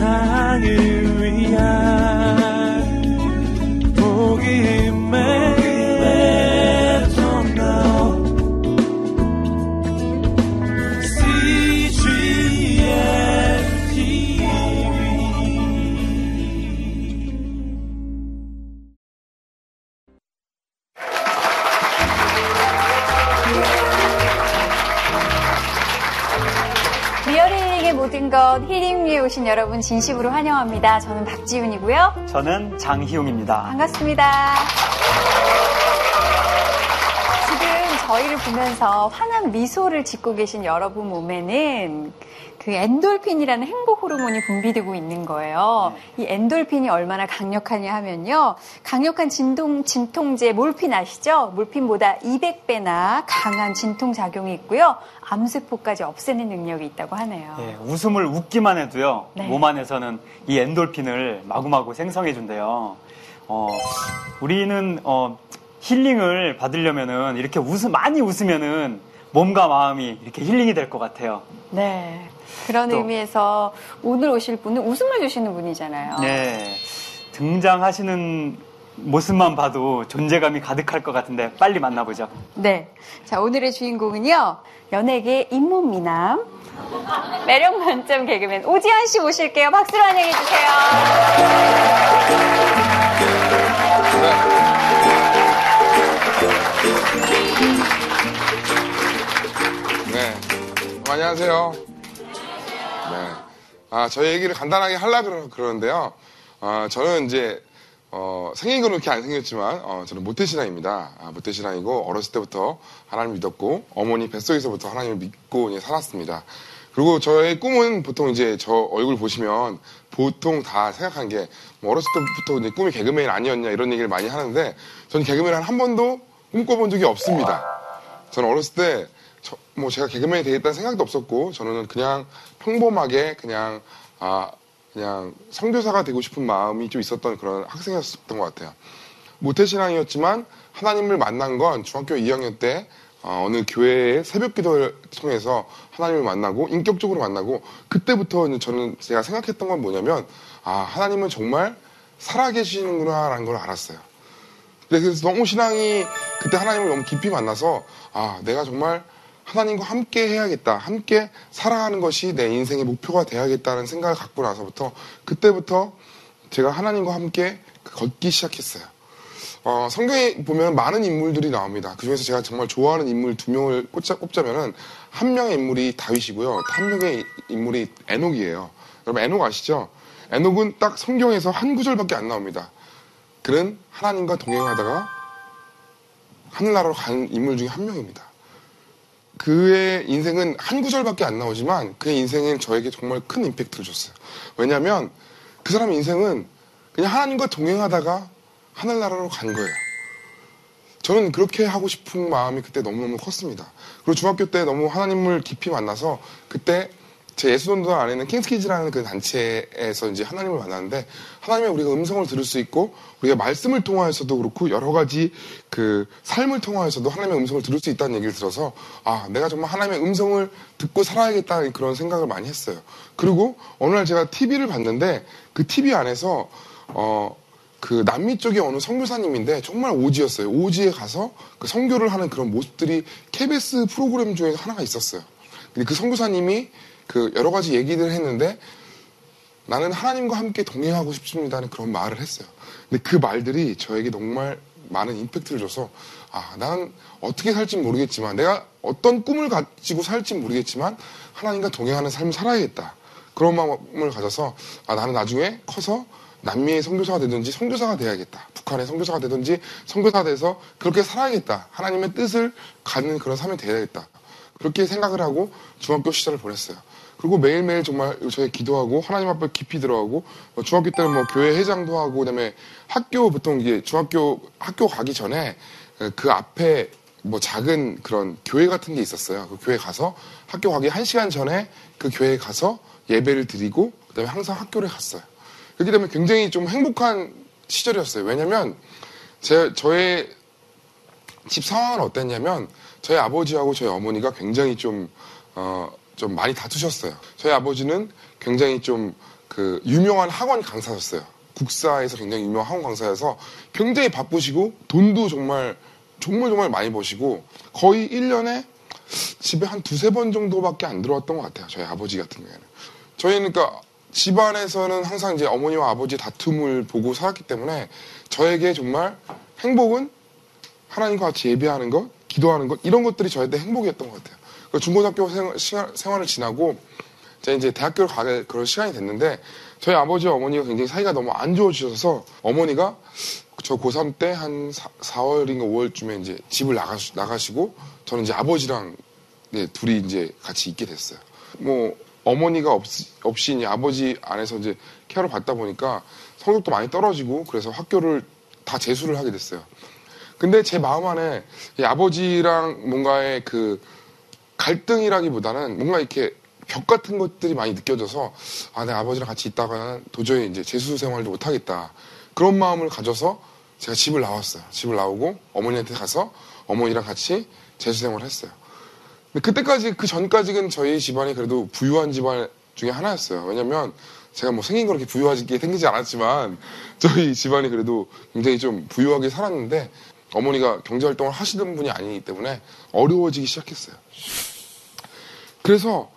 세상을 진심으로 환영합니다. 저는 박지윤이고요. 저는 장희용입니다. 반갑습니다. 저희를 보면서 환한 미소를 짓고 계신 여러분 몸에는 그 엔돌핀이라는 행복 호르몬이 분비되고 있는 거예요. 이 엔돌핀이 얼마나 강력하냐 하면요. 강력한 진동, 진통제 몰핀 아시죠? 몰핀보다 200배나 강한 진통 작용이 있고요. 암세포까지 없애는 능력이 있다고 하네요. 네, 웃음을 웃기만 해도요. 네. 몸 안에서는 이 엔돌핀을 마구마구 생성해 준대요. 어, 우리는 어, 힐링을 받으려면은 이렇게 웃음 많이 웃으면은 몸과 마음이 이렇게 힐링이 될 것 같아요. 네. 그런 의미에서 오늘 오실 분은 웃음을 주시는 분이잖아요. 네. 등장하시는 모습만 봐도 존재감이 가득할 것 같은데 빨리 만나보죠. 네. 자, 오늘의 주인공은요. 연예계 잇몸 미남. 매력 만점 개그맨 오지환 씨 모실게요. 박수로 환영해 주세요. 안녕하세요. 네. 아, 저희 얘기를 간단하게 하려고 그러는데요. 아, 저는 이제, 어, 생긴 건 그렇게 안 생겼지만, 어, 저는 모태신앙입니다. 아, 모태신앙이고, 어렸을 때부터 하나님 믿었고, 어머니 뱃속에서부터 하나님을 믿고 살았습니다. 그리고 저의 꿈은 보통 이제 저 얼굴 보시면 보통 다 생각한 게, 뭐 어렸을 때부터 이제 꿈이 개그맨 아니었냐 이런 얘기를 많이 하는데, 저는 개그맨 한 번도 꿈꿔본 적이 없습니다. 저는 어렸을 때, 저, 뭐 제가 개그맨이 되겠다는 생각도 없었고 저는 그냥 평범하게 그냥 아 그냥 성교사가 되고 싶은 마음이 좀 있었던 그런 학생이었던 것 같아요. 모태신앙이었지만 하나님을 만난 건 중학교 2학년 때 어, 느 교회의 새벽 기도를 통해서 하나님을 만나고 인격적으로 만나고 그때부터 저는 제가 생각했던 건 뭐냐면 아 하나님은 정말 살아계시는구나라는 걸 알았어요. 그래서 너무 신앙이 그때 하나님을 너무 깊이 만나서 아 내가 정말 하나님과 함께 해야겠다. 함께 살아가는 것이 내 인생의 목표가 돼야겠다는 생각을 갖고 나서부터 그때부터 제가 하나님과 함께 걷기 시작했어요. 어, 성경에 보면 많은 인물들이 나옵니다. 그 중에서 제가 정말 좋아하는 인물 두 명을 꼽자, 꼽자면은 한 명의 인물이 다윗이고요. 한 명의 인물이 에녹이에요. 여러분 에녹 아시죠? 에녹은 딱 성경에서 한 구절밖에 안 나옵니다. 그는 하나님과 동행하다가 하늘나라로 간 인물 중에 한 명입니다. 그의 인생은 한 구절밖에 안 나오지만 그의 인생은 저에게 정말 큰 임팩트를 줬어요. 왜냐하면 그 사람 인생은 그냥 하나님과 동행하다가 하늘나라로 간 거예요. 저는 그렇게 하고 싶은 마음이 그때 너무너무 컸습니다. 그리고 중학교 때 너무 하나님을 깊이 만나서 그때 제 예수돈도 안에는 킹스키즈라는 그 단체에서 이제 하나님을 만났는데 하나님의 우리가 음성을 들을 수 있고 우리가 말씀을 통하여서도 그렇고 여러 가지 그 삶을 통하여서도 하나님의 음성을 들을 수 있다는 얘기를 들어서 아 내가 정말 하나님의 음성을 듣고 살아야겠다는 그런 생각을 많이 했어요. 그리고 어느 날 제가 TV를 봤는데 그 TV 안에서 어 그 남미 쪽의 어느 선교사님인데 정말 오지였어요. 오지에 가서 그 선교를 하는 그런 모습들이 KBS 프로그램 중에 하나가 있었어요. 근데 그 선교사님이 그 여러 가지 얘기들을 했는데 나는 하나님과 함께 동행하고 싶습니다는 그런 말을 했어요. 근데 그 말들이 저에게 정말 많은 임팩트를 줘서 아, 나는 어떻게 살지 모르겠지만 내가 어떤 꿈을 가지고 살지 모르겠지만 하나님과 동행하는 삶을 살아야겠다. 그런 마음을 가져서 아, 나는 나중에 커서 남미의 선교사가 되든지 선교사가 돼야겠다. 북한의 선교사가 되든지 선교사가 돼서 그렇게 살아야겠다. 하나님의 뜻을 갖는 그런 삶이 돼야겠다. 그렇게 생각을 하고 중학교 시절을 보냈어요. 그리고 매일매일 정말 저희 기도하고 하나님 앞에 깊이 들어가고 뭐 중학교 때는 뭐 교회 회장도 하고 그다음에 학교 보통 이게 중학교 학교 가기 전에 그 앞에 뭐 작은 그런 교회 같은 게 있었어요. 그 교회 가서 학교 가기 한 시간 전에 그 교회에 가서 예배를 드리고 그다음에 항상 학교를 갔어요. 그렇기 때문에 굉장히 좀 행복한 시절이었어요. 왜냐면 제 저의 집 상황은 어땠냐면 저희 아버지하고 저희 어머니가 굉장히 좀 어, 좀 많이 다투셨어요. 저희 아버지는 굉장히 좀 그 유명한 학원 강사였어요. 국사에서 굉장히 유명한 학원 강사여서 굉장히 바쁘시고 돈도 정말 정말 정말 많이 버시고 거의 1년에 집에 한 두세 번 정도밖에 안 들어왔던 것 같아요. 저희 아버지 같은 경우에는. 저희는 그러니까 집안에서는 항상 이제 어머니와 아버지 다툼을 보고 살았기 때문에 저에게 정말 행복은 하나님과 같이 예배하는 것, 기도하는 것 이런 것들이 저한테 행복이었던 것 같아요. 그러니까 중고등학교 생활, 생활을 지나고 이제 대학교를 가게 그런 시간이 됐는데 저희 아버지와 어머니가 굉장히 사이가 너무 안 좋아지셔서 어머니가 저 고3 때 한 4월인가 5월쯤에 이제 집을 나가시, 나가시고 저는 이제 아버지랑 네, 둘이 이제 같이 있게 됐어요. 뭐 어머니가 없, 없이 이제 아버지 안에서 이제 케어를 받다 보니까 성적도 많이 떨어지고 그래서 학교를 다 재수를 하게 됐어요. 근데 제 마음 안에 아버지랑 뭔가의 그 갈등이라기보다는 뭔가 이렇게 벽 같은 것들이 많이 느껴져서 아, 내 아버지랑 같이 있다가는 도저히 이제 재수 생활도 못하겠다. 그런 마음을 가져서 제가 집을 나왔어요. 집을 나오고 어머니한테 가서 어머니랑 같이 재수 생활을 했어요. 근데 그때까지 그 전까지는 저희 집안이 그래도 부유한 집안 중에 하나였어요. 왜냐면 제가 뭐 생긴 그렇게 부유하게 생기지 않았지만 저희 집안이 그래도 굉장히 좀 부유하게 살았는데 어머니가 경제활동을 하시던 분이 아니기 때문에 어려워지기 시작했어요. 그래서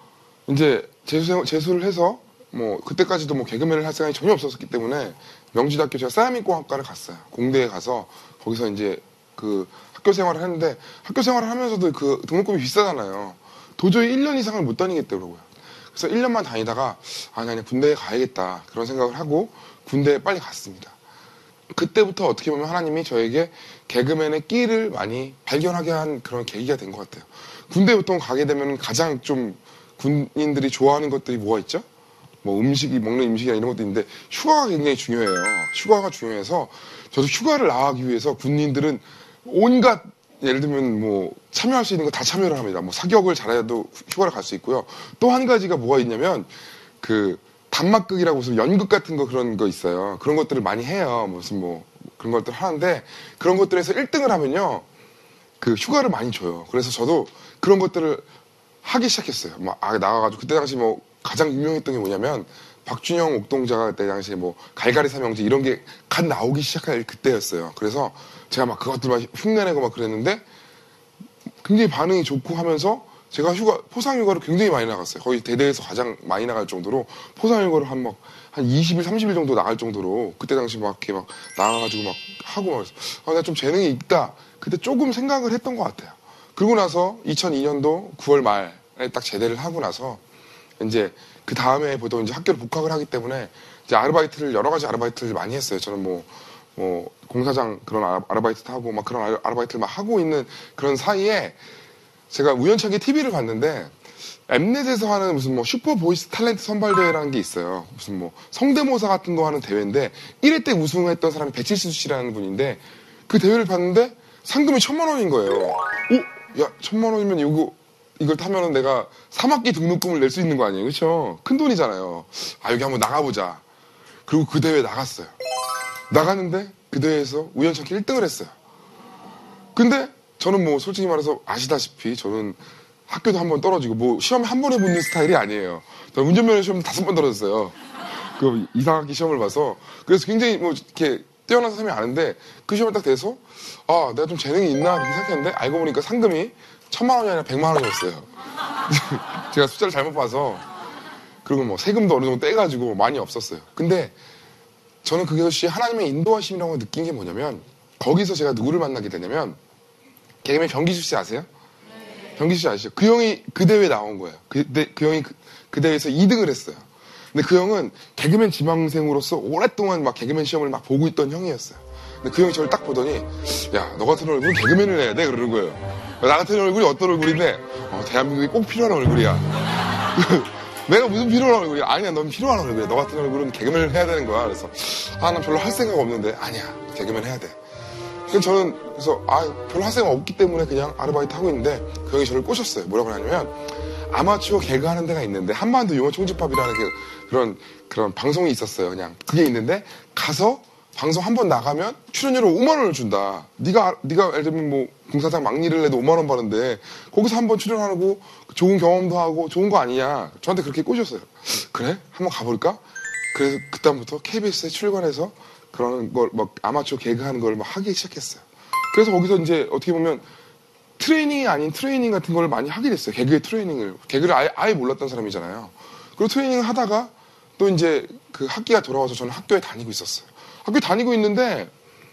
이제 재수, 재수를 해서 뭐 그때까지도 뭐 개그맨을 할 생각이 전혀 없었기 때문에 명지대학교 제가 사야민공학과를 갔어요. 공대에 가서 거기서 이제 그 학교 생활을 했는데 학교 생활을 하면서도 그 등록금이 비싸잖아요. 도저히 1년 이상을 못 다니겠더라고요. 그래서 1년만 다니다가 아, 나 그냥 군대에 가야겠다 그런 생각을 하고 군대에 빨리 갔습니다. 그때부터 어떻게 보면 하나님이 저에게 개그맨의 끼를 많이 발견하게 한 그런 계기가 된 것 같아요. 군대 보통 가게 되면 가장 좀 군인들이 좋아하는 것들이 뭐가 있죠? 뭐 음식이 먹는 음식이나 이런 것도 있는데 휴가가 굉장히 중요해요. 휴가가 중요해서 저도 휴가를 나가기 위해서 군인들은 온갖 예를 들면 뭐 참여할 수 있는 거 다 참여를 합니다. 뭐 사격을 잘해도 휴가를 갈 수 있고요. 또 한 가지가 뭐가 있냐면 그 단막극이라고 무슨 연극 같은 거 그런 거 있어요. 그런 것들을 많이 해요. 무슨 뭐 그런 것들 하는데 그런 것들에서 1등을 하면요. 그 휴가를 많이 줘요. 그래서 저도 그런 것들을 하기 시작했어요. 막 아, 나가가지고 그때 당시 뭐 가장 유명했던 게 뭐냐면 박준영 옥동자가 그때 당시에 뭐 갈갈이 삼형제 이런 게 갓 나오기 시작할 그때였어요. 그래서 제가 막 그것들 막 흉내내고 막 그랬는데 굉장히 반응이 좋고 하면서 제가 휴가 포상 휴가를 굉장히 많이 나갔어요. 거의 대대에서 가장 많이 나갈 정도로 포상 휴가를 한 막한 20일, 30일 정도 나갈 정도로 그때 당시 막 이렇게 막 나가가지고 막 하고 막 아, 내가 좀 재능이 있다. 그때 조금 생각을 했던 것 같아요. 그러고 나서 2002년도 9월 말에 딱 제대를 하고 나서 이제 그 다음에 보통 이제 학교를 복학을 하기 때문에 이제 아르바이트를 여러 가지 아르바이트를 많이 했어요. 저는 뭐, 뭐, 공사장 그런 아르바이트도 하고 막 그런 아르바이트를 막 하고 있는 그런 사이에 제가 우연찮게 TV를 봤는데 엠넷에서 하는 무슨 뭐 슈퍼 보이스 탤런트 선발대회라는 게 있어요. 무슨 뭐 성대모사 같은 거 하는 대회인데 1회 때 우승했던 사람이 배칠수 씨라는 분인데 그 대회를 봤는데 상금이 천만 원인 거예요. 오, 야 천만 원이면 이거 이걸 타면은 내가 3학기 등록금을 낼 수 있는 거 아니에요, 그렇죠? 큰 돈이잖아요. 아 여기 한번 나가보자. 그리고 그 대회 나갔어요. 나갔는데 그 대회에서 우연찮게 1등을 했어요. 근데 저는 뭐 솔직히 말해서 아시다시피 저는 학교도 한 번 떨어지고 뭐 시험에 한 번에 붙는 스타일이 아니에요. 저는 운전면허 시험 다섯 번 떨어졌어요. 그 이상학기 시험을 봐서 그래서 굉장히 뭐 이렇게 뛰어난 사람이 아는데 그 시험을 딱 돼서 아 내가 좀 재능이 있나 이렇게 생각했는데 알고 보니까 상금이 천만 원이 아니라 백만 원이었어요. 제가 숫자를 잘못 봐서 그리고 뭐 세금도 어느 정도 떼가지고 많이 없었어요. 근데 저는 그것이 하나님의 인도하심이라고 느낀 게 뭐냐면 거기서 제가 누구를 만나게 되냐면 개그맨 변기수 씨 아세요? 네. 변기수 씨 아시죠? 그 형이 그 대회에 나온 거예요. 그, 그 형이 그, 그 대회에서 2등을 했어요. 근데 그 형은 개그맨 지망생으로서 오랫동안 막 개그맨 시험을 막 보고 있던 형이었어요. 근데 그 형이 저를 딱 보더니 야 너 같은 얼굴은 개그맨을 해야 돼 그러는 거예요. 나 같은 얼굴이 어떤 얼굴인데 어, 대한민국에 꼭 필요한 얼굴이야. 내가 무슨 필요한 얼굴이야? 아니야, 넌 필요한 얼굴이야. 너 같은 얼굴은 개그맨을 해야 되는 거야. 그래서 아, 난 별로 할 생각 없는데 아니야, 개그맨 해야 돼. 그래서 저는 그래서 아, 별로 할 생각 없기 때문에 그냥 아르바이트 하고 있는데 그 형이 저를 꼬셨어요. 뭐라고 하냐면 아마추어 개그 하는 데가 있는데 한반도 유머 총집합이라는 그, 그런 그런 방송이 있었어요. 그냥 그게 있는데 가서 방송 한 번 나가면 출연료로 5만 원을 준다. 네가 네가 예를 들면 뭐 공사장 막일을 해도 5만 원 버는데 거기서 한 번 출연하고 좋은 경험도 하고 좋은 거 아니냐. 저한테 그렇게 꼬셨어요. 그래? 한번 가볼까? 그래서 그다음부터 KBS에 출근해서 그런 걸 막 아마추어 개그 하는 걸 막 하기 시작했어요. 그래서 거기서 이제 어떻게 보면 트레이닝이 아닌 트레이닝 같은 걸 많이 하게 됐어요. 개그의 트레이닝을. 개그를 아예, 아예 몰랐던 사람이잖아요. 그리고 트레이닝을 하다가 또 이제 그 학기가 돌아와서 저는 학교에 다니고 있었어요. 학교에 다니고 있는데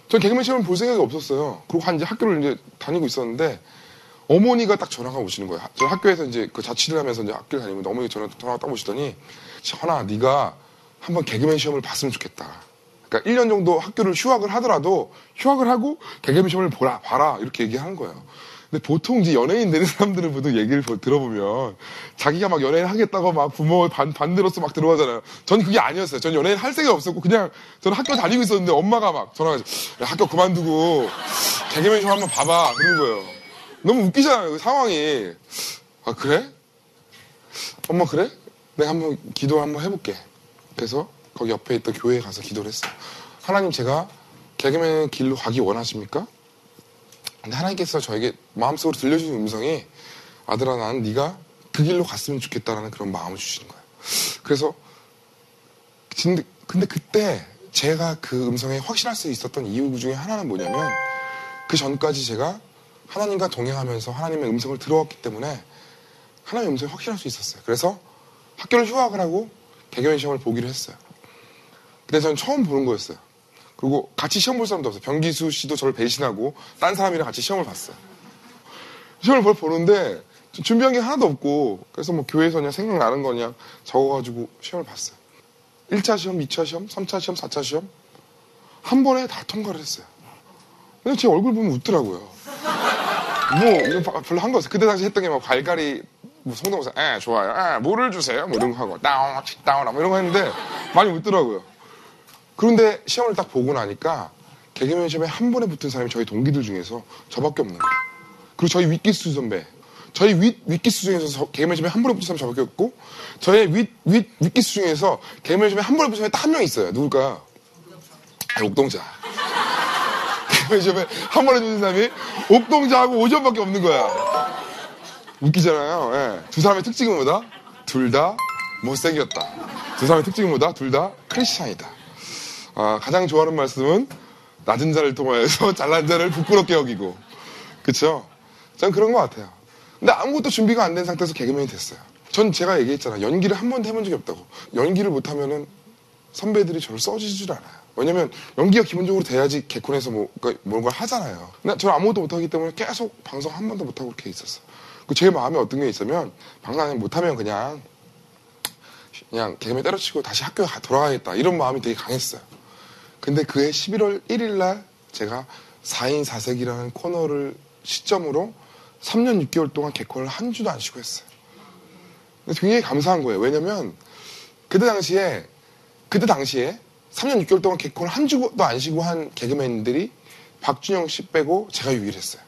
저는 개그맨 시험을 볼 생각이 없었어요. 그리고 한 이제 학교를 이제 다니고 있었는데 어머니가 딱 전화가 오시는 거예요. 저 학교에서 이제 그 자취를 하면서 이제 학교를 다니고 있는데 어머니 전화 전화가 딱 오시더니 현아 네가 한번 개그맨 시험을 봤으면 좋겠다. 그러니까 1년 정도 학교를 휴학을 하더라도 휴학을 하고 개그맨 시험을 보라 봐라 이렇게 얘기하는 거예요. 근데 보통 이제 연예인 되는 사람들을 보통 얘기를 보- 들어보면 자기가 막 연예인 하겠다고 막 부모 반, 반대로서 막 들어가잖아요. 전 그게 아니었어요. 전 연예인 할 생각 없었고 그냥 저는 학교 다니고 있었는데 엄마가 막 전화가 야, 학교 그만두고 개그맨 시험 한번 봐봐 그런 거예요. 너무 웃기잖아요 그 상황이. 아 그래? 엄마 그래? 내가 한번 기도 한번 해볼게. 그래서 거기 옆에 있던 교회에 가서 기도를 했어요. 하나님 제가 개그맨 길로 가기 원하십니까? 근데 하나님께서 저에게 마음속으로 들려주는 음성이 아들아 나는 네가 그 길로 갔으면 좋겠다라는 그런 마음을 주시는 거예요. 그래서 근데, 그때 제가 그 음성에 확신할 수 있었던 이유 중에 하나는 뭐냐면 그 전까지 제가 하나님과 동행하면서 하나님의 음성을 들어왔기 때문에 하나님의 음성에 확신할 수 있었어요. 그래서 학교를 휴학을 하고 개그맨 시험을 보기로 했어요. 근데 저는 처음 보는 거였어요. 그리고 같이 시험 볼 사람도 없어요. 병기수 씨도 저를 배신하고 딴 사람이랑 같이 시험을 봤어요. 시험을 볼 보는데 좀 준비한 게 하나도 없고 그래서 뭐 교회에서 그냥 생각나는 거 그냥 적어가지고 시험을 봤어요. 1차 시험, 2차 시험, 3차 시험, 4차 시험 한 번에 다 통과를 했어요. 그냥 제 얼굴 보면 웃더라고요. 뭐 바- 별로 한 거 없어요. 그때 당시 했던 게막 갈갈이 뭐 성대모사 에 좋아요. 에 뭐를 주세요. 뭐 이런 거 하고 다운 다운 뭐 이런 거 했는데 많이 웃더라고요. 그런데 시험을 딱 보고 나니까 개그맨 시험에 한 번에 붙은 사람이 저희 동기들 중에서 저밖에 없는 거예요. 그리고 저희 윗기수 선배, 저희 윗, 윗기수 중에서 저- 개그맨 시험에 한 번에 붙은 사람이 저밖에 없고, 저희 윗, 윗, 윗기수 중에서 개그맨 시험에 한 번에 붙은 사람이 딱 한 명 있어요. 누굴까요? 아, 옥동자. 개그맨 시험에 한 번에 붙은 사람이 옥동자하고 오전밖에 없는 거야. 웃기잖아요. 예. 두 사람의 특징은 뭐다? 둘 다 못생겼다. 두 사람의 특징은 뭐다? 둘 다 크리스찬이다. 아, 가장 좋아하는 말씀은 낮은 자를 통하여서 잘난 자를 부끄럽게 여기고. 그쵸? 전 그런 것 같아요. 근데 아무것도 준비가 안 된 상태에서 개그맨이 됐어요. 전 제가 얘기했잖아. 연기를 한 번도 해본 적이 없다고. 연기를 못하면은 선배들이 저를 써주질 않아요. 왜냐면 연기가 기본적으로 돼야지 개콘에서 뭐, 그러니까 뭔가 하잖아요. 근데 저는 아무것도 못하기 때문에 계속 방송 한 번도 못하고 이렇게 있었어요. 그제 마음에 어떤 게 있으면 방송 못하면 그냥 그냥 개그맨 때려치고 다시 학교에 가- 돌아가야겠다. 이런 마음이 되게 강했어요. 근데 그해 11월 1일 날 제가 4인 4색이라는 코너를 시점으로 3년 6개월 동안 개콘을 한 주도 안 쉬고 했어요. 근데 굉장히 감사한 거예요. 왜냐면 그때 당시에 그때 당시에 3년 6개월 동안 개콘을 한 주도 안 쉬고 한 개그맨들이 박준영 씨 빼고 제가 유일했어요.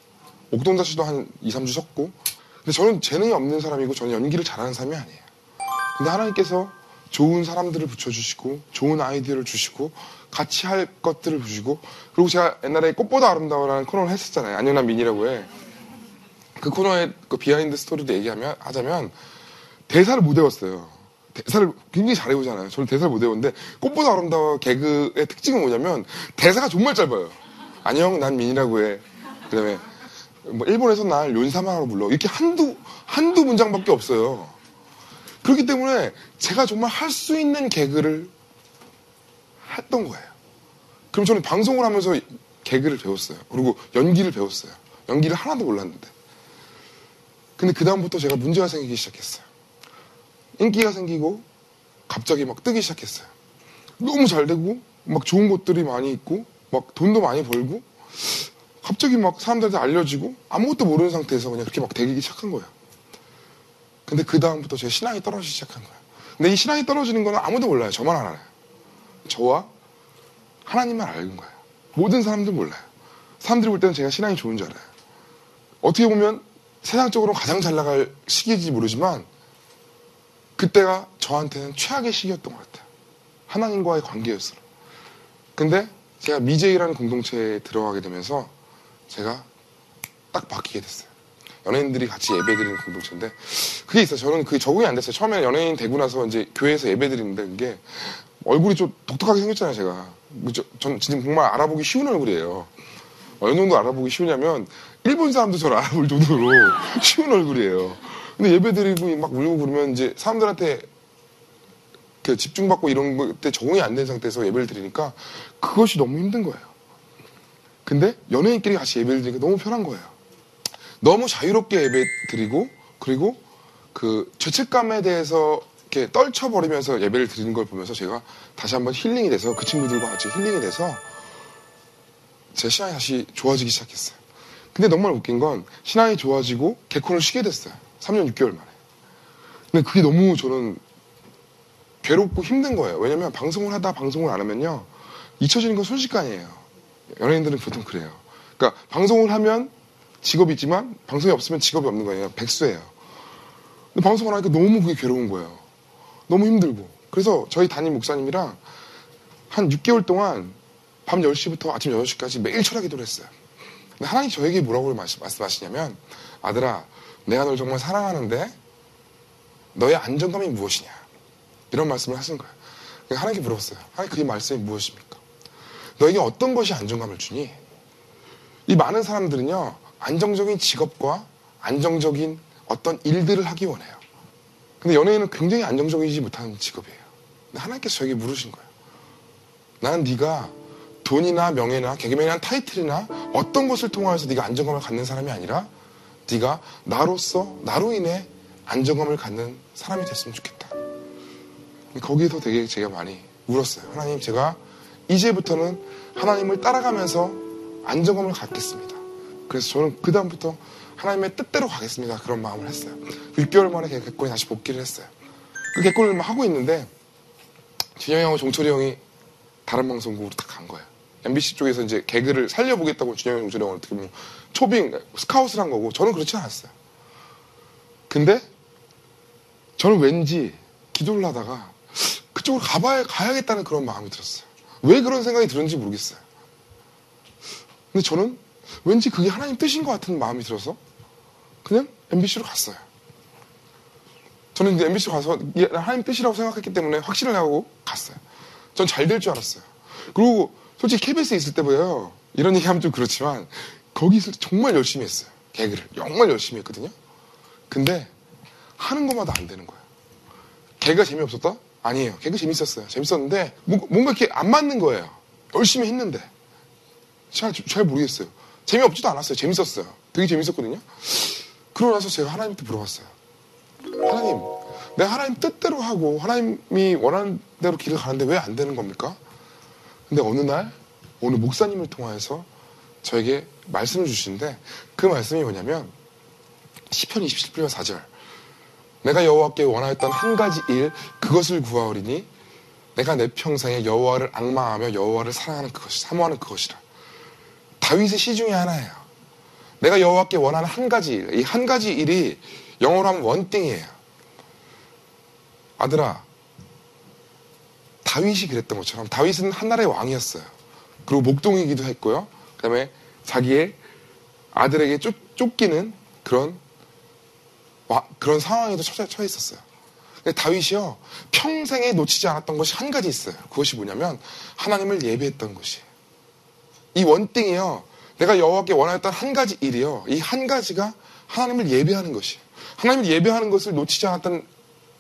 옥동자 씨도 한 2, 3주 쉬었고 근데 저는 재능이 없는 사람이고 저는 연기를 잘하는 사람이 아니에요. 근데 하나님께서 좋은 사람들을 붙여주시고 좋은 아이디어를 주시고 같이 할 것들을 주시고 그리고 제가 옛날에 꽃보다 아름다워라는 코너를 했었잖아요. 안녕 난 민이라고 해. 그 코너의 그 비하인드 스토리도 얘기하면 하자면 대사를 못 외웠어요. 대사를 굉장히 잘 외우잖아요. 저는 대사를 못 외웠는데 꽃보다 아름다워 개그의 특징은 뭐냐면 대사가 정말 짧아요. 안녕 난 민이라고 해. 그다음에 뭐 일본에서 날 론사마라고 불러. 이렇게 한두 한두 문장밖에 없어요. 그렇기 때문에 제가 정말 할 수 있는 개그를 했던 거예요. 그럼 저는 방송을 하면서 개그를 배웠어요. 그리고 연기를 배웠어요. 연기를 하나도 몰랐는데. 근데 그다음부터 제가 문제가 생기기 시작했어요. 인기가 생기고 갑자기 막 뜨기 시작했어요. 너무 잘 되고 막 좋은 것들이 많이 있고 막 돈도 많이 벌고 갑자기 막 사람들한테 알려지고 아무것도 모르는 상태에서 그냥 그렇게 막 되기 시작한 거예요. 근데 그 다음부터 제 신앙이 떨어지기 시작한 거예요. 근데 이 신앙이 떨어지는 거는 아무도 몰라요. 저만 알아요. 저와 하나님만 알는 거예요. 모든 사람들 몰라요. 사람들이 볼 때는 제가 신앙이 좋은 줄 알아요. 어떻게 보면 세상적으로 가장 잘 나갈 시기인지 모르지만 그때가 저한테는 최악의 시기였던 것 같아요. 하나님과의 관계였어요. 근데 제가 미제이라는 공동체에 들어가게 되면서 제가 딱 바뀌게 됐어요. 연예인들이 같이 예배 드리는 공동체인데 그게 있어요. 저는 그게 적응이 안 됐어요. 처음에 연예인 되고 나서 이제 교회에서 예배 드리는데 그게 얼굴이 좀 독특하게 생겼잖아요, 제가. 뭐 저- 전 진짜 정말 알아보기 쉬운 얼굴이에요. 어느 정도 알아보기 쉬우냐면 일본 사람도 저를 알아볼 정도로 쉬운 얼굴이에요. 근데 예배 드리고 막 울고 그러면 이제 사람들한테 그 집중받고 이런 것때 적응이 안 된 상태에서 예배를 드리니까 그것이 너무 힘든 거예요. 근데 연예인끼리 같이 예배를 드리니까 너무 편한 거예요. 너무 자유롭게 예배 드리고 그리고 그 죄책감에 대해서 이렇게 떨쳐버리면서 예배를 드리는 걸 보면서 제가 다시 한번 힐링이 돼서 그 친구들과 같이 힐링이 돼서 제 신앙이 다시 좋아지기 시작했어요. 근데 정말 웃긴 건 신앙이 좋아지고 개콘을 쉬게 됐어요. 3년 6개월 만에. 근데 그게 너무 저는 괴롭고 힘든 거예요. 왜냐면 방송을 하다 방송을 안 하면요. 잊혀지는 건 순식간이에요. 연예인들은 보통 그래요. 그러니까 방송을 하면 직업이 있지만 방송이 없으면 직업이 없는 거예요. 백수예요. 근데 방송을 하니까 너무 그게 괴로운 거예요. 너무 힘들고. 그래서 저희 담임 목사님이랑 한 6개월 동안 밤 10시부터 아침 6시까지 매일 철학 기도를 했어요. 근데 하나님 저에게 뭐라고 말씀- 말씀하시냐면 아들아 내가 널 정말 사랑하는데 너의 안정감이 무엇이냐 이런 말씀을 하신 거예요. 그래서 하나님께 물어봤어요. 하나님 그의 말씀이 무엇입니까? 너에게 어떤 것이 안정감을 주니? 이 많은 사람들은요 안정적인 직업과 안정적인 어떤 일들을 하기 원해요. 근데 연예인은 굉장히 안정적이지 못한 직업이에요. 근데 하나님께서 저에게 물으신 거예요. 나는 네가 돈이나 명예나 개그맨이나 타이틀이나 어떤 것을 통하여서 네가 안정감을 갖는 사람이 아니라 네가 나로서 나로 인해 안정감을 갖는 사람이 됐으면 좋겠다. 거기에서 되게 제가 많이 울었어요. 하나님 제가 이제부터는 하나님을 따라가면서 안정감을 갖겠습니다. 그래서 저는 그 다음부터 하나님의 뜻대로 가겠습니다. 그런 마음을 했어요. 6개월 만에 개콘이 다시 복귀를 했어요. 그 개콘을 막 하고 있는데 진영이 형하고 종철이 형이 다른 방송국으로 딱 간 거예요. MBC 쪽에서 이제 개그를 살려보겠다고 준영이 형, 종철이 형을 어떻게 보면 초빙, 스카웃을 한 거고 저는 그렇지 않았어요. 근데 저는 왠지 기도를 하다가 그쪽으로 가봐야 가야겠다는 그런 마음이 들었어요. 왜 그런 생각이 들었는지 모르겠어요. 근데 저는 왠지 그게 하나님 뜻인 것 같은 마음이 들어서 그냥 MBC로 갔어요. 저는 이제 MBC 가서 하나님 뜻이라고 생각했기 때문에 확신을 하고 갔어요. 전 잘 될 줄 알았어요. 그리고 솔직히 KBS에 있을 때보다요. 이런 얘기 하면 좀 그렇지만 거기 있을 때 정말 열심히 했어요. 개그를. 정말 열심히 했거든요. 근데 하는 것마다 안 되는 거예요. 개그가 재미없었다? 아니에요. 개그 재밌었어요. 재밌었는데 뭐- 뭔가 이렇게 안 맞는 거예요. 열심히 했는데. 잘, 잘 모르겠어요. 재미없지도 않았어요. 재밌었어요. 되게 재밌었거든요. 그러고 나서 제가 하나님한테 물어봤어요. 하나님, 내가 하나님 뜻대로 하고 하나님이 원하는 대로 길을 가는데 왜 안 되는 겁니까? 근데 어느 날 어느 목사님을 통하여서 저에게 말씀을 주시는데 그 말씀이 뭐냐면 시편 27편 4절 내가 여호와께 원하였던 한 가지 일 그것을 구하오리니 내가 내 평생에 여호와를 악망하며 여호와를 사랑하는 그것이 사모하는 그것이라 다윗의 시 중에 하나예요. 내가 여호와께 원하는 한 가지 일, 이 한 가지 일이 영어로 하면 원띵이에요. 아들아, 다윗이 그랬던 것처럼 다윗은 한나라의 왕이었어요. 그리고 목동이기도 했고요. 그 다음에 자기의 아들에게 쫓, 쫓기는 그런 와- 그런 상황에도 처해, 처해 있었어요. 근데 다윗이요 평생에 놓치지 않았던 것이 한 가지 있어요. 그것이 뭐냐면 하나님을 예배했던 것이에요. 이 원띵이요. 내가 여호와께 원하였던 한 가지 일이요. 이 한 가지가 하나님을 예배하는 것이에요. 하나님을 예배하는 것을 놓치지 않았던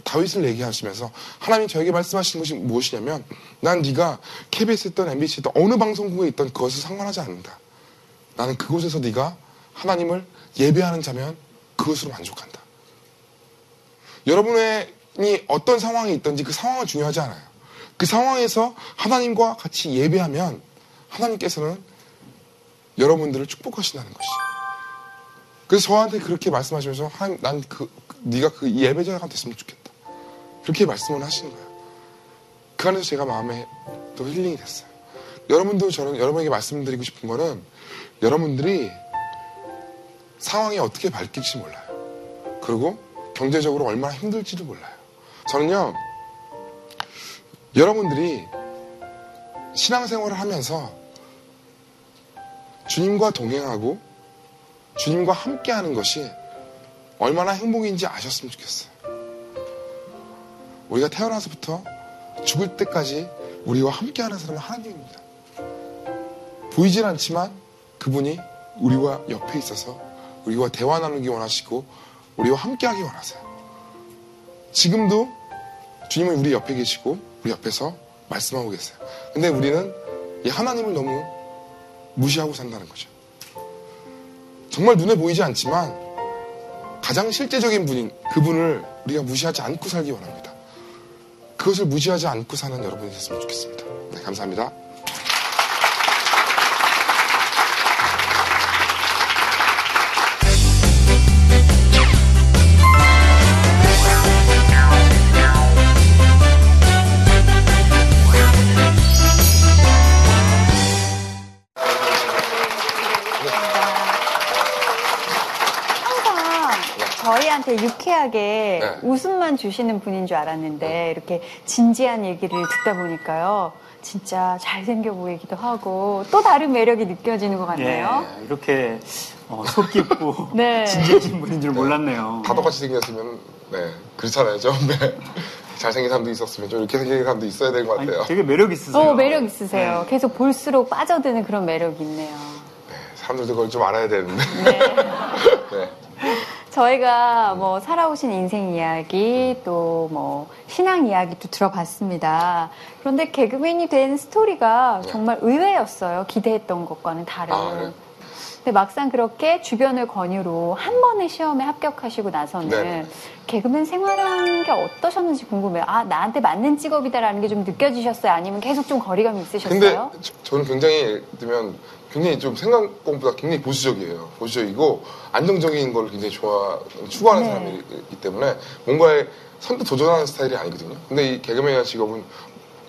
다윗을 얘기하시면서 하나님이 저에게 말씀하신 것이 무엇이냐면 난 네가 KBS 했던 MBC 했던 어느 방송국에 있던 그것을 상관하지 않는다. 나는 그곳에서 네가 하나님을 예배하는 자면 그것으로 만족한다. 여러분이 어떤 상황이 있든지 그 상황은 중요하지 않아요. 그 상황에서 하나님과 같이 예배하면 하나님께서는 여러분들을 축복하신다는 것이죠. 그래서 저한테 그렇게 말씀하시면서 하나님 난그 네가 그 예배자가 됐으면 좋겠다. 그렇게 말씀을 하시는 거예요. 그 안에서 제가 마음에 또 힐링이 됐어요. 여러분도 저는 여러분에게 말씀드리고 싶은 거는 여러분들이 상황이 어떻게 바뀔지 몰라요. 그리고 경제적으로 얼마나 힘들지도 몰라요. 저는요, 여러분들이 신앙생활을 하면서 주님과 동행하고 주님과 함께 하는 것이 얼마나 행복인지 아셨으면 좋겠어요. 우리가 태어나서부터 죽을 때까지 우리와 함께하는 사람은 하나님입니다. 보이진 않지만 그분이 우리와 옆에 있어서 우리와 대화 나누기 원하시고 우리와 함께하기 원하세요. 지금도 주님은 우리 옆에 계시고 우리 옆에서 말씀하고 계세요. 근데 우리는 이 하나님을 너무 무시하고 산다는 거죠. 정말 눈에 보이지 않지만 가장 실제적인 분인 그분을 우리가 무시하지 않고 살기 원합니다. 그것을 무시하지 않고 사는 여러분이 됐으면 좋겠습니다. 네, 감사합니다. 저희한테 유쾌하게 네. 웃음만 주시는 분인 줄 알았는데 이렇게 진지한 얘기를 듣다 보니까요. 진짜 잘생겨 보이기도 하고 또 다른 매력이 느껴지는 것 같네요. 예, 이렇게 어, 속 깊고 네. 진지해진 분인 줄 몰랐네요. 다 똑같이 생겼으면 네 그렇잖아요 좀 네. 잘생긴 사람도 있었으면 좀 이렇게 생긴 사람도 있어야 될것 아니, 같아요 되게 매력 있으세요. 어, 매력 있으세요. 네. 계속 볼수록 빠져드는 그런 매력이 있네요. 네, 사람들도 그걸 좀 알아야 되는데 네. 네. 저희가 뭐 살아오신 인생 이야기 또 뭐 신앙 이야기도 들어봤습니다. 그런데 개그맨이 된 스토리가 네. 정말 의외였어요. 기대했던 것과는 다른. 아, 그래요? 근데 막상 그렇게 주변을 권유로 한 번의 시험에 합격하시고 나서는 네. 개그맨 생활하는 게 어떠셨는지 궁금해요. 아 나한테 맞는 직업이다라는 게 좀 느껴지셨어요? 아니면 계속 좀 거리감이 근데 있으셨어요? 저- 저는 굉장히 예를 들면 굉장히 좀 생각보다 굉장히 보수적이에요 보수적이고 안정적인 걸 굉장히 좋아 추구하는 네. 사람이기 때문에 뭔가에 선뜻 도전하는 스타일이 아니거든요 근데 이 개그맨이라는 직업은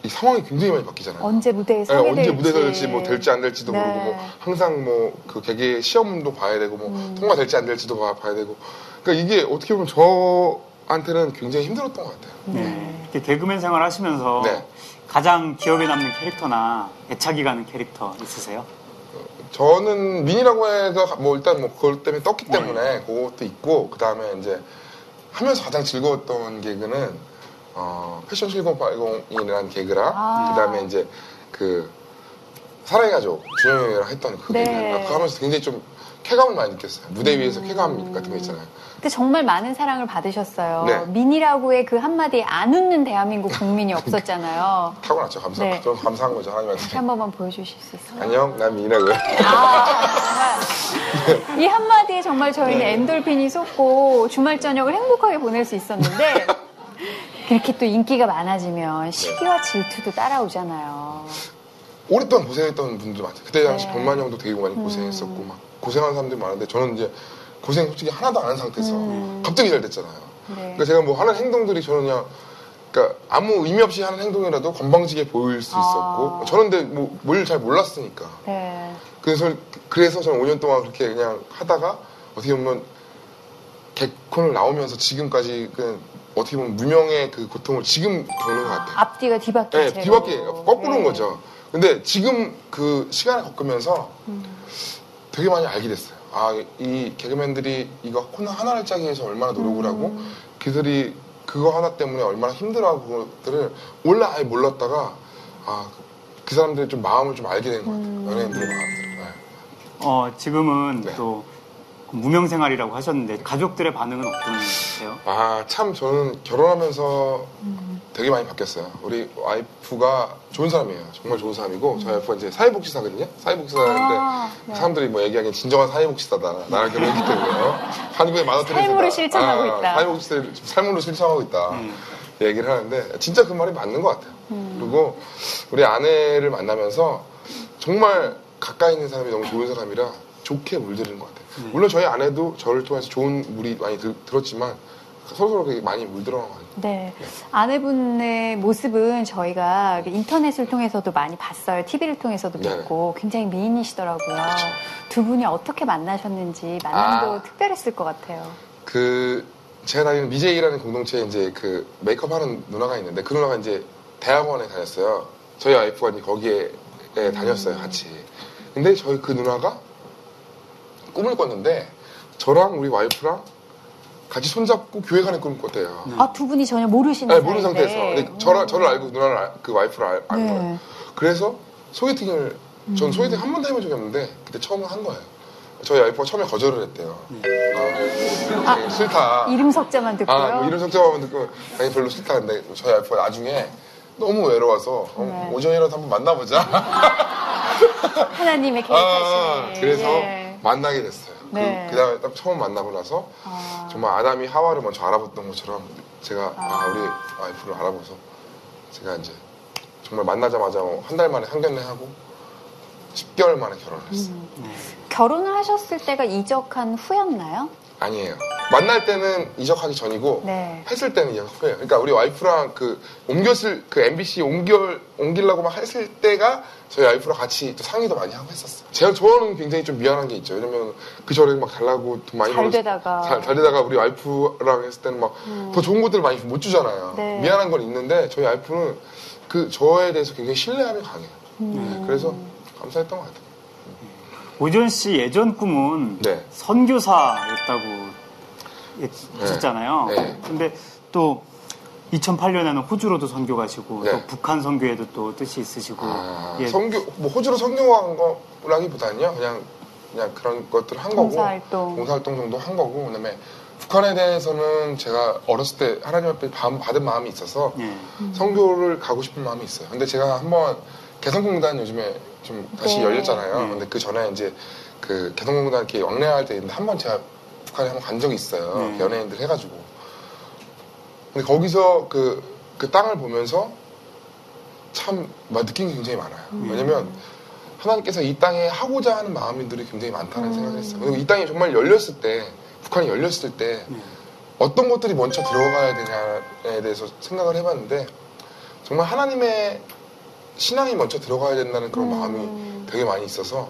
이 상황이 굉장히 많이 바뀌잖아요 언제 무대에 네, 서게 언제 될지 무대 설지 뭐 될지 안 될지도 네. 모르고 뭐 항상 뭐 그 개개 시험도 봐야 되고 뭐 음. 통과될지 안 될지도 봐, 봐야 되고 그러니까 이게 어떻게 보면 저한테는 굉장히 힘들었던 것 같아요. 네. 이렇게 개그맨 생활 하시면서 네. 가장 기억에 남는 캐릭터나 애착이 가는 캐릭터 있으세요? 저는 민이라고 해서 뭐 일단 뭐 그것 때문에 떴기 때문에 그것도 있고 그 다음에 이제 하면서 가장 즐거웠던 개그는 어, 패션 7080이라는 개그랑 아. 그 다음에 이제 그 사랑의 가족 준영이랑 했던 그 네. 개그 그거 하면서 굉장히 좀 쾌감을 많이 느꼈어요. 무대 위에서 쾌감 같은 거 있잖아요. 근데 정말 많은 사랑을 받으셨어요. 네. 민이라고의 그 한마디에 안 웃는 대한민국 국민이 없었잖아요. 타고났죠. 감사. 네. 좀 감사한 거죠 하나님한테. 한 번만 보여주실 수 있어요? 안녕, 난 민이라고요. 아. 이 한마디에 정말 저희는 네. 엔돌핀이 솟고 주말 저녁을 행복하게 보낼 수 있었는데 그렇게 또 인기가 많아지면 시기와 질투도 따라오잖아요. 오랫동안 고생했던 분들 많아요. 그때 당시 네. 병만 형도 되게 많이 고생했었고 막 고생하는 사람들이 많은데 저는 이제 고생 솔직히 하나도 안 한 상태에서 갑자기 잘 됐잖아요. 네. 그러니까 제가 뭐 하는 행동들이 저는 그냥 그러니까 아무 의미 없이 하는 행동이라도 건방지게 보일 수 있었고 아. 저는 근데 뭐 뭘 잘 몰랐으니까 네. 그래서 그래서 저는 5년 동안 그렇게 그냥 하다가 어떻게 보면 개콘을 나오면서 지금까지 그 어떻게 보면 무명의 그 고통을 지금 겪는 것 같아요. 앞뒤가 뒤바뀌 네. 뒤바뀌 거꾸로인 네. 거죠. 근데 지금 그 시간을 겪으면서 음. 되게 많이 알게 됐어요. 아, 이 개그맨들이 이거 코너 하나를 짜기 위해서 얼마나 노력을 하고 음. 그들이 그거 하나 때문에 얼마나 힘들어하고 그것들을 원래 아예 몰랐다가 아, 그 사람들의 좀 마음을 좀 알게 된 것 같아요. 음. 연예인들의 마음들. 네. 어, 지금은 네. 또 무명 생활이라고 하셨는데 가족들의 반응은 어떠세요? 아, 참 저는 결혼하면서 음. 되게 많이 바뀌었어요. 우리 와이프가 좋은 사람이에요. 정말 좋은 사람이고 저희 와이프가 이제 사회복지사거든요. 사회복지사인데 아, 네. 사람들이 뭐 얘기하기엔 진정한 사회복지사다. 나랑 결혼했기 때문에요. 한국의 마더테레사다. 삶으로 실천하고 있다. 사회복지사를 삶으로 실천하고 있다. 음. 얘기를 하는데 진짜 그 말이 맞는 것 같아요. 음. 그리고 우리 아내를 만나면서 정말 가까이 있는 사람이 너무 좋은 사람이라 좋게 물들이는 것 같아요. 물론 저희 아내도 저를 통해서 좋은 물이 많이 들, 들었지만 서로서로 많이 물들어간 것 같아요. 네. 아내분의 모습은 저희가 인터넷을 통해서도 많이 봤어요. TV를 통해서도 네. 봤고 굉장히 미인이시더라고요. 두 분이 어떻게 만나셨는지 만남도 아. 특별했을 것 같아요. 그 제가 다니는 미제이라는 공동체에 이제 그 메이크업 하는 누나가 있는데 그 누나가 이제 대학원에 다녔어요. 저희 와이프가 이제 거기에 예, 다녔어요 같이. 근데 저희 그 누나가 꿈을 꿨는데 저랑 우리 와이프랑 같이 손잡고 교회 가는 꿈을 꿨대요. 아, 두 분이 전혀 모르시는 네, 모르는. 상태에서. 근데 저를, 저를 알고 누나를 알- 그 와이프를 알, 안 네. 거예요. 그래서 소개팅을, 전 소개팅 한 번도 해본 적이 없는데, 그때 처음 한 거예요. 저희 와이프가 처음에 거절을 했대요. 아, 싫다. 이름 석자만 듣고요. 아, 뭐 이런 성격하면 듣고, 아니, 별로 싫다. 근데 저희 와이프가 나중에 너무 외로워서, 어, 네. 오전이라도 한번 만나보자. 하나님의 아, 계획하신. 그래서 예. 만나게 됐어요. 네. 그, 다음에 딱 처음 만나고 나서 아. 정말 아담이 하와를 먼저 알아봤던 것처럼 제가 아, 우리 와이프를 알아봐서 제가 이제 정말 만나자마자 한 달 만에 상견례 하고 10개월 만에 결혼을 했어요. 음. 결혼을 하셨을 때가 이적한 후였나요? 아니에요. 만날 때는 이적하기 전이고 네. 했을 때는 이적 후예요. 그러니까 우리 와이프랑 그 옮겼을 그 MBC 옮겨 옮기려고 막 했을 때가 저희 와이프랑 같이 또 상의도 많이 하고 했었어요. 제가 저는 굉장히 좀 미안한 게 있죠. 왜냐면 그 전에 막 달라고 돈 많이 잘 되다가. 잘, 잘 되다가 우리 와이프랑 했을 때는 막더 좋은 것들을 많이 못 주잖아요. 네. 미안한 건 있는데 저희 와이프는 그 저에 대해서 굉장히 신뢰함이 강해요. 음. 네, 그래서 감사했던 것 같아요. 오지원 씨 예전 꿈은 네. 선교사였다고 했었잖아요. 네. 근데 또 2008년에는 호주로도 선교 가시고 네. 또 북한 선교에도 또 뜻이 있으시고 아, 예, 성교 뭐 호주로 성교한 거라기보다는요 그냥 그냥 그런 것들 한 거고 봉사활동. 봉사활동 정도 한 거고 그다음에 북한에 대해서는 제가 어렸을 때 하나님 앞에 바- 받은 마음이 있어서 예. 성교를 가고 싶은 마음이 있어요. 근데 제가 한번 개성공단 요즘에 좀 다시 네. 열렸잖아요. 네. 근데 그 전에 이제 그 개성공단 이렇게 왕래할 때 있는데 한번 제가 북한에 한 번 간 적이 있어요. 네. 연예인들 해가지고. 근데 거기서 그, 그 땅을 보면서 참 막 느낀 게 굉장히 많아요. 왜냐면 하나님께서 이 땅에 하고자 하는 마음들이 굉장히 많다는 생각을 했어요. 그리고 이 땅이 정말 열렸을 때, 북한이 열렸을 때 어떤 것들이 먼저 들어가야 되냐에 대해서 생각을 해봤는데 정말 하나님의 신앙이 먼저 들어가야 된다는 그런 마음이 되게 많이 있어서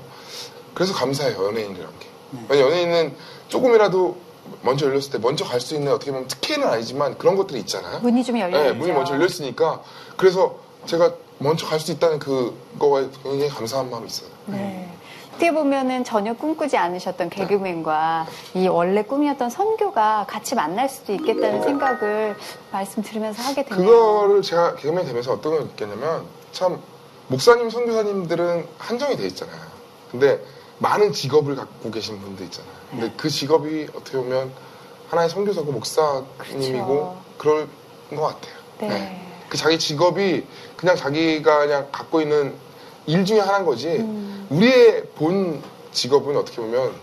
그래서 감사해요 연예인이란 게. 왜냐 연예인은 조금이라도 먼저 열렸을 때 먼저 갈 수 있는 어떻게 보면 특혜는 아니지만 그런 것들이 있잖아요. 문이 좀 열려 네. 문이 먼저 열렸으니까 그래서 제가 먼저 갈 수 있다는 그거에 굉장히 감사한 마음이 있어요. 네. 어떻게 보면은 전혀 꿈꾸지 않으셨던 개그맨과 이 원래 꿈이었던 선교가 같이 만날 수도 있겠다는 생각을 말씀 들으면서 하게 되네요. 그거를 제가 개그맨 되면서 어떤 걸 느꼈냐면 참 목사님, 선교사님들은 한정이 돼 있잖아요. 근데 많은 직업을 갖고 계신 분들 있잖아요. 근데 그 직업이 어떻게 보면 하나의 선교사고 목사님이고 그렇죠. 그럴것 같아요. 네. 그 자기 직업이 그냥 자기가 그냥 갖고 있는 일 중에 하나인 거지. 음. 우리의 본 직업은 어떻게 보면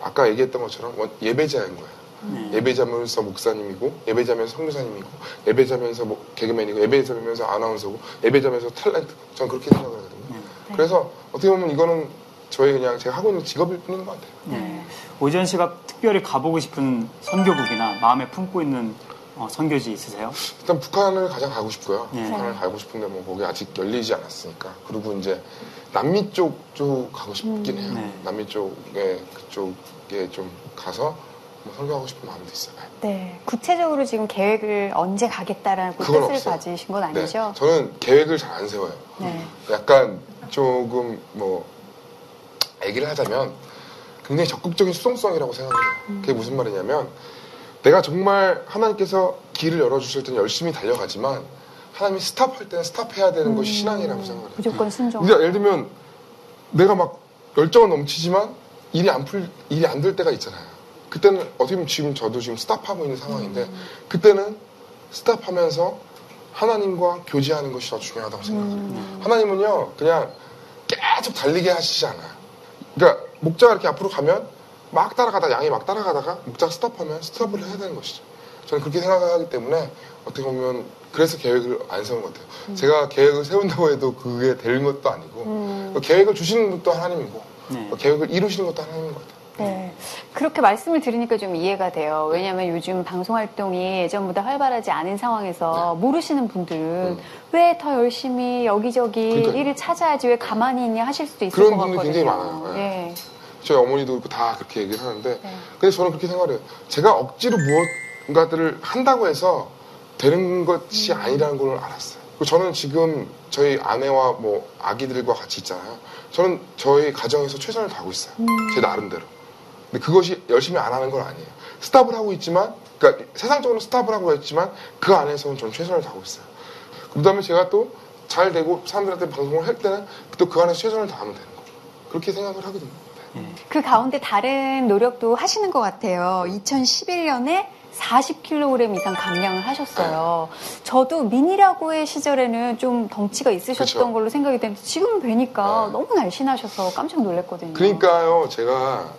아까 얘기했던 것처럼 원- 예배자인 거예요. 네. 예배자면서 목사님이고 예배자면서 선교사님이고 예배자면서 뭐 개그맨이고 예배자면서 아나운서고 예배자면서 탤런트 전 그렇게 생각을 하거든요. 네. 그래서 어떻게 보면 이거는 저희 그냥 제가 하고 있는 직업일 뿐인 것 같아요. 네. 오지원 씨가 특별히 가보고 싶은 선교국이나 마음에 품고 있는 어, 선교지 있으세요? 일단 북한을 가장 가고 싶고요. 네. 북한을 가고 싶은데 뭐 거기 아직 열리지 않았으니까. 그리고 이제 남미 쪽 쪽 가고 싶긴 해요. 네. 남미 쪽에 그쪽에 좀 가서 뭐 설교하고 싶은 마음도 있어요. 네. 구체적으로 지금 계획을 언제 가겠다라고 그건 뜻을 없어요. 가지신 건 아니죠? 네. 저는 계획을 잘 안 세워요. 네. 약간 조금 뭐 얘기를 하자면 굉장히 적극적인 수동성이라고 생각해요. 그게 무슨 말이냐면 내가 정말 하나님께서 길을 열어주실 때는 열심히 달려가지만 하나님이 스탑할 때는 스탑해야 되는 것이 신앙이라고 생각해요. 무조건 순종. 근데 예를 들면 내가 막 열정은 넘치지만 일이 안 풀, 일이 안 될 때가 있잖아요. 그때는 어떻게 보면 지금 저도 지금 스탑하고 있는 상황인데 그때는 스탑하면서 하나님과 교제하는 것이 더 중요하다고 생각해요. 하나님은요 그냥 계속 달리게 하시지 않아요. 그러니까 목자가 이렇게 앞으로 가면 막 따라가다 양이 막 따라가다가 목자가 스탑하면 스탑을 해야 되는 것이죠. 저는 그렇게 생각하기 때문에 어떻게 보면 그래서 계획을 안 세운 것 같아요. 제가 계획을 세운다고 해도 그게 되는 것도 아니고 그 계획을 주시는 것도 하나님이고 네. 그 계획을 이루시는 것도 하나님인 것 같아요. 네. 그렇게 말씀을 들으니까 좀 이해가 돼요. 왜냐하면 요즘 방송 활동이 예전보다 활발하지 않은 상황에서 모르시는 분들은 왜더 열심히 여기저기 네. 음. 그러니까요. 일을 찾아야지 왜 가만히 있냐 하실 수도 있을 그런 것 분들이 같거든요. 굉장히 많아요. 네. 예. 저희 어머니도 그렇고 다 그렇게 얘기를 하는데 네. 근데 저는 그렇게 생각을 해요. 제가 억지로 무엇인가들을 한다고 해서 되는 것이 아니라는 걸 알았어요. 저는 지금 저희 아내와 뭐 아기들과 같이 있잖아요. 저는 저희 가정에서 최선을 다하고 있어요. 제 나름대로. 근데 그것이 열심히 안 하는 건 아니에요. 스탑을 하고 있지만 그러니까 세상적으로 스탑을 하고 있지만 그 안에서는 전 최선을 다하고 있어요. 그 다음에 제가 또 잘 되고 사람들한테 방송을 할 때는 또 그 안에서 최선을 다하면 되는 거. 그렇게 생각을 하거든요. 그 가운데 다른 노력도 하시는 것 같아요. 2011년에 40kg 이상 감량을 하셨어요. 저도 미니라고의 시절에는 좀 덩치가 있으셨던 그쵸. 걸로 생각이 되는데 지금 뵈니까 네. 너무 날씬하셔서 깜짝 놀랐거든요. 그러니까요, 제가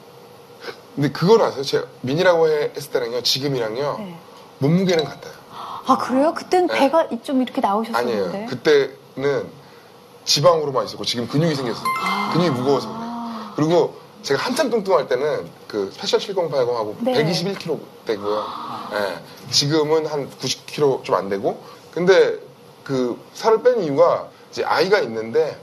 근데 그걸 아세요? 제가 민이라고 해- 했을 때랑요, 지금이랑요, 네. 몸무게는 같아요. 아 그래요? 그땐 네. 배가 좀 이렇게 나오셨었는데. 아니에요. 그때는 지방으로만 있었고 지금 근육이 생겼어요. 근육이 무거워서 그래요. 아, 그리고 제가 한참 뚱뚱할 때는 그 스페셜 7080하고 네. 121kg 되고요. 예, 지금은 한 90kg 좀 안 되고. 근데 그 살을 뺀 이유가 이제 아이가 있는데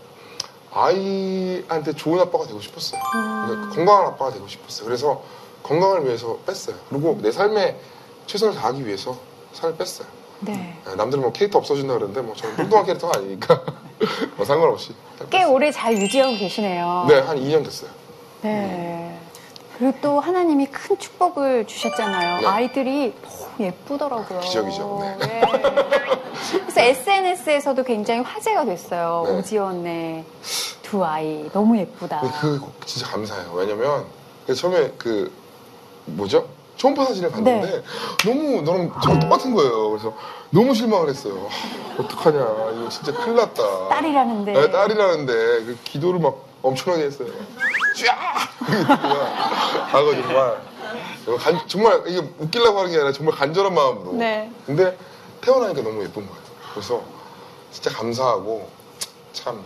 아이한테 좋은 아빠가 되고 싶었어요. 그러니까 건강한 아빠가 되고 싶었어요. 그래서 건강을 위해서 뺐어요. 그리고 내 삶에 최선을 다하기 위해서 살을 뺐어요. 네. 예, 남들은 뭐 캐릭터 없어진다 그러는데 뭐 저는 뚱뚱한 캐릭터가 아니니까 뭐 상관없이 살 꽤. 오래 잘 유지하고 계시네요. 네, 한 2년 됐어요. 네. 그리고 또 하나님이 큰 축복을 주셨잖아요. 네. 아이들이 예쁘더라고요. 기적이죠. 네. 그래서 SNS에서도 굉장히 화제가 됐어요. 네. 오지연의 두 아이 너무 예쁘다. 그 진짜 감사해요. 왜냐면 그 처음에 그 뭐죠? 초음파 사진을 봤는데 네. 너무 너랑 저랑 똑같은 거예요. 그래서 너무 실망을 했어요. 어떡하냐 이거 진짜 큰일 났다. 딸이라는데. 네, 딸이라는데 그 기도를 막 엄청나게 했어요. 쫙! 아가 정말 간- 정말 이게 웃기려고 하는 게 아니라 정말 간절한 마음으로. 네. 근데 태어나니까 너무 예쁜 거예요. 그래서 진짜 감사하고 참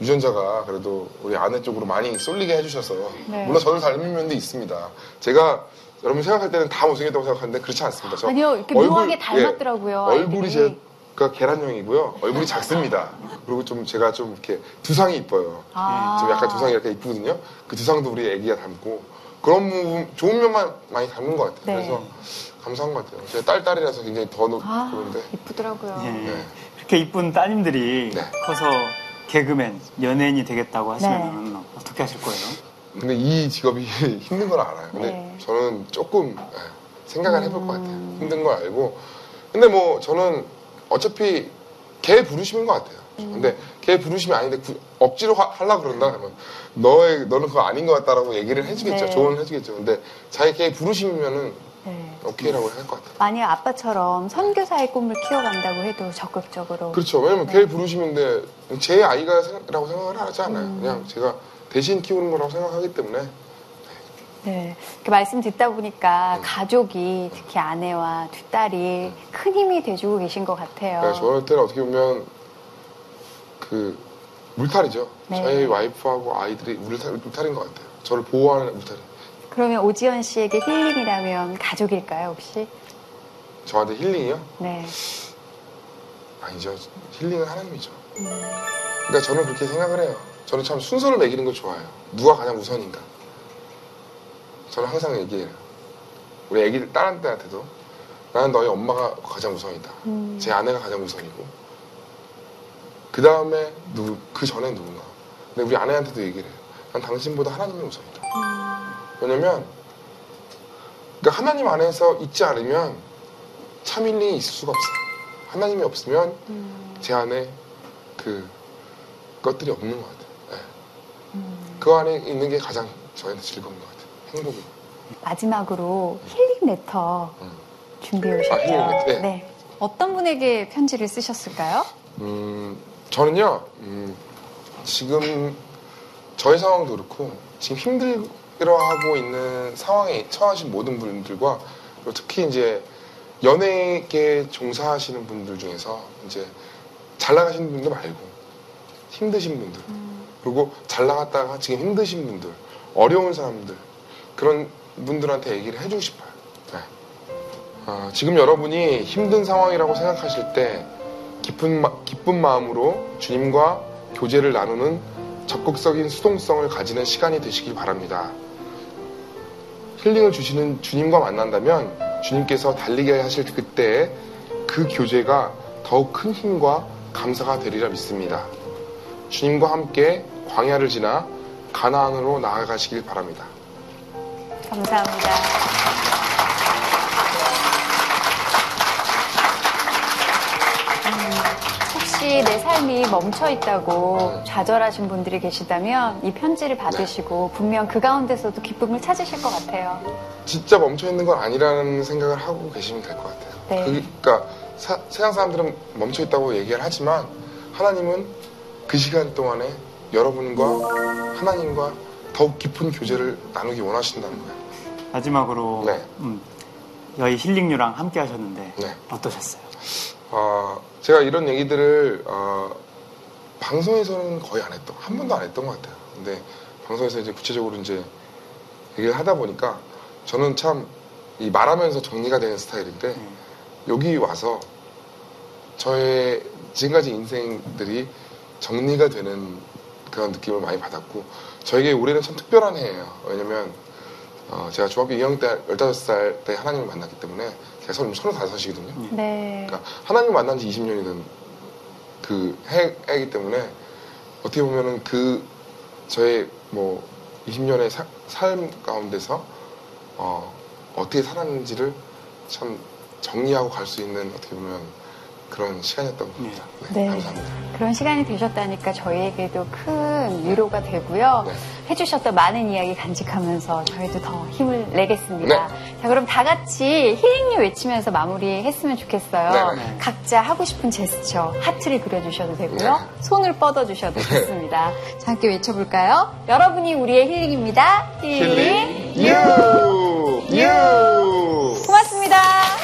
유전자가 그래도 우리 아내 쪽으로 많이 쏠리게 해주셔서 네. 물론 저를 닮은 면도 있습니다. 제가 여러분 생각할 때는 다 못생겼다고 생각하는데 그렇지 않습니다. 저 아니요, 이렇게 묘하게 닮았더라고요, 얼굴이 아이들이. 제가 계란형이고요. 얼굴이 작습니다. 그리고 좀 제가 좀 이렇게 두상이 이뻐요. 아. 좀 약간 두상이 이렇게 이쁘거든요. 그 두상도 우리 애기가 닮고 그런 부분 좋은 면만 많이 닮은 것 같아요. 네. 그래서 감사한 것 같아요. 제 딸 딸이라서 굉장히 더 높- 아, 그런데 이쁘더라고요. 예. 네. 그렇게 이쁜 따님들이 네. 커서 개그맨, 연예인이 되겠다고 하시면 어떻게 하실 거예요? 근데 이 직업이 힘든 걸 알아요. 근데 네. 저는 조금 예, 생각을 해볼 것 같아요. 힘든 걸 알고. 근데 뭐 저는 어차피 개 부르심인 것 같아요. 근데 개 부르심이 아닌데 구- 억지로 하, 하려고 그런다 그러면 너의 너는 그거 아닌 것 같다라고 얘기를 해주겠죠. 네. 조언을 해주겠죠. 근데 자기 개 부르심이면은 네. 오케이라고 할 것 같아요. 만약 아빠처럼 선교사의 꿈을 키워간다고 해도 적극적으로. 그렇죠. 왜냐면 개 부르심인데 제 아이가 라고 생각을 하지 않아요. 음. 그냥 제가 대신 키우는 거라고 생각하기 때문에 네. 이렇게 말씀 듣다 보니까 가족이 특히 아내와 두 딸이 큰 힘이 돼주고 계신 것 같아요. 네, 저한테는 어떻게 보면 그 물탈이죠. 네. 저희 와이프하고 아이들이 물탈, 물탈인 것 같아요. 저를 보호하는 물탈이. 그러면 오지연 씨에게 힐링이라면 가족일까요, 혹시? 저한테 힐링이요? 네. 아니죠. 힐링은 하나님이죠. 그러니까 저는 그렇게 생각을 해요. 저는 참 순서를 매기는 걸 좋아해요. 누가 가장 우선인가. 저는 항상 얘기해요. 우리 애기들 딸한테한테도 나는 너희 엄마가 가장 우선이다. 음. 제 아내가 가장 우선이고 그 다음에 그 전에 누군가. 근데 우리 아내한테도 얘기를 해요. 난 당신보다 하나님이 우선이다. 왜냐면 그러니까 하나님 안에서 있지 않으면 참 힐링이 있을 수가 없어요. 하나님이 없으면 제 안에 그 것들이 없는 것 같아요. 네. 그 안에 있는 게 가장 저한테 즐거운 것 같아요. 행복이. 마지막으로 힐링 레터 음. 준비해 오셨죠? 아, 힐링 레터? 네. 어떤 분에게 편지를 쓰셨을까요? 음, 저는요, 음, 지금 저의 상황도 그렇고, 지금 힘들어하고 있는 상황에 처하신 모든 분들과, 그리고 특히 이제 연예계 종사하시는 분들 중에서 이제 잘 나가시는 분들 말고, 힘드신 분들, 그리고 잘 나갔다가 지금 힘드신 분들, 어려운 사람들, 그런 분들한테 얘기를 해주고 싶어요. 네. 아, 지금 여러분이 힘든 상황이라고 생각하실 때, 마, 기쁜 마음으로 주님과 교제를 나누는 적극적인 수동성을 가지는 시간이 되시길 바랍니다. 힐링을 주시는 주님과 만난다면 주님께서 달리게 하실 그때에 그 교제가 더욱 큰 힘과 감사가 되리라 믿습니다. 주님과 함께 광야를 지나 가나안으로 나아가시길 바랍니다. 감사합니다. 혹시 내 삶이 멈춰 있다고 좌절하신 분들이 계시다면 이 편지를 받으시고 분명 그 가운데서도 기쁨을 찾으실 것 같아요. 진짜 멈춰 있는 건 아니라는 생각을 하고 계시면 될 것 같아요. 네. 그러니까 사- 세상 사람들은 멈춰 있다고 얘기를 하지만 하나님은 그 시간 동안에 여러분과 하나님과 더욱 깊은 교제를 나누기 원하신다는 거예요. 마지막으로 네. 음, 저희 힐링류랑 함께 하셨는데 네. 어떠셨어요? 어, 제가 이런 얘기들을 어, 방송에서는 거의 안 했던, 한 번도 안 했던 것 같아요. 근데 방송에서 이제 구체적으로 이제 얘기를 하다 보니까 저는 참 이 말하면서 정리가 되는 스타일인데 네. 여기 와서 저의 지금까지 인생들이 정리가 되는 그런 느낌을 많이 받았고 저에게 올해는 참 특별한 해예요. 왜냐면 어, 제가 중학교 2학년 때 15살 때 하나님을 만났기 때문에 제가 지금 35이거든요. 네. 그러니까 하나님 만난 지 20년이 된 그 해이기 때문에 어떻게 보면은 그 저의 뭐 20년의 삶 가운데서 어, 어떻게 살았는지를 참 정리하고 갈 수 있는 어떻게 보면 그런 시간이었던 것 같아요. 네, 네. 감사합니다. 그런 시간이 되셨다니까 저희에게도 큰 위로가 되고요. 네. 해주셨던 많은 이야기 간직하면서 저희도 더 힘을 내겠습니다. 네. 자, 그럼 다 같이 힐링류 외치면서 마무리했으면 좋겠어요. 네, 네. 각자 하고 싶은 제스처, 하트를 그려주셔도 되고요. 네. 손을 뻗어주셔도 좋습니다. 자, 함께 외쳐볼까요? 여러분이 우리의 힐링입니다. 힐링. 유! 유! 고맙습니다.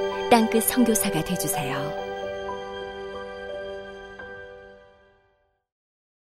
땅끝 선교사가 되주세요.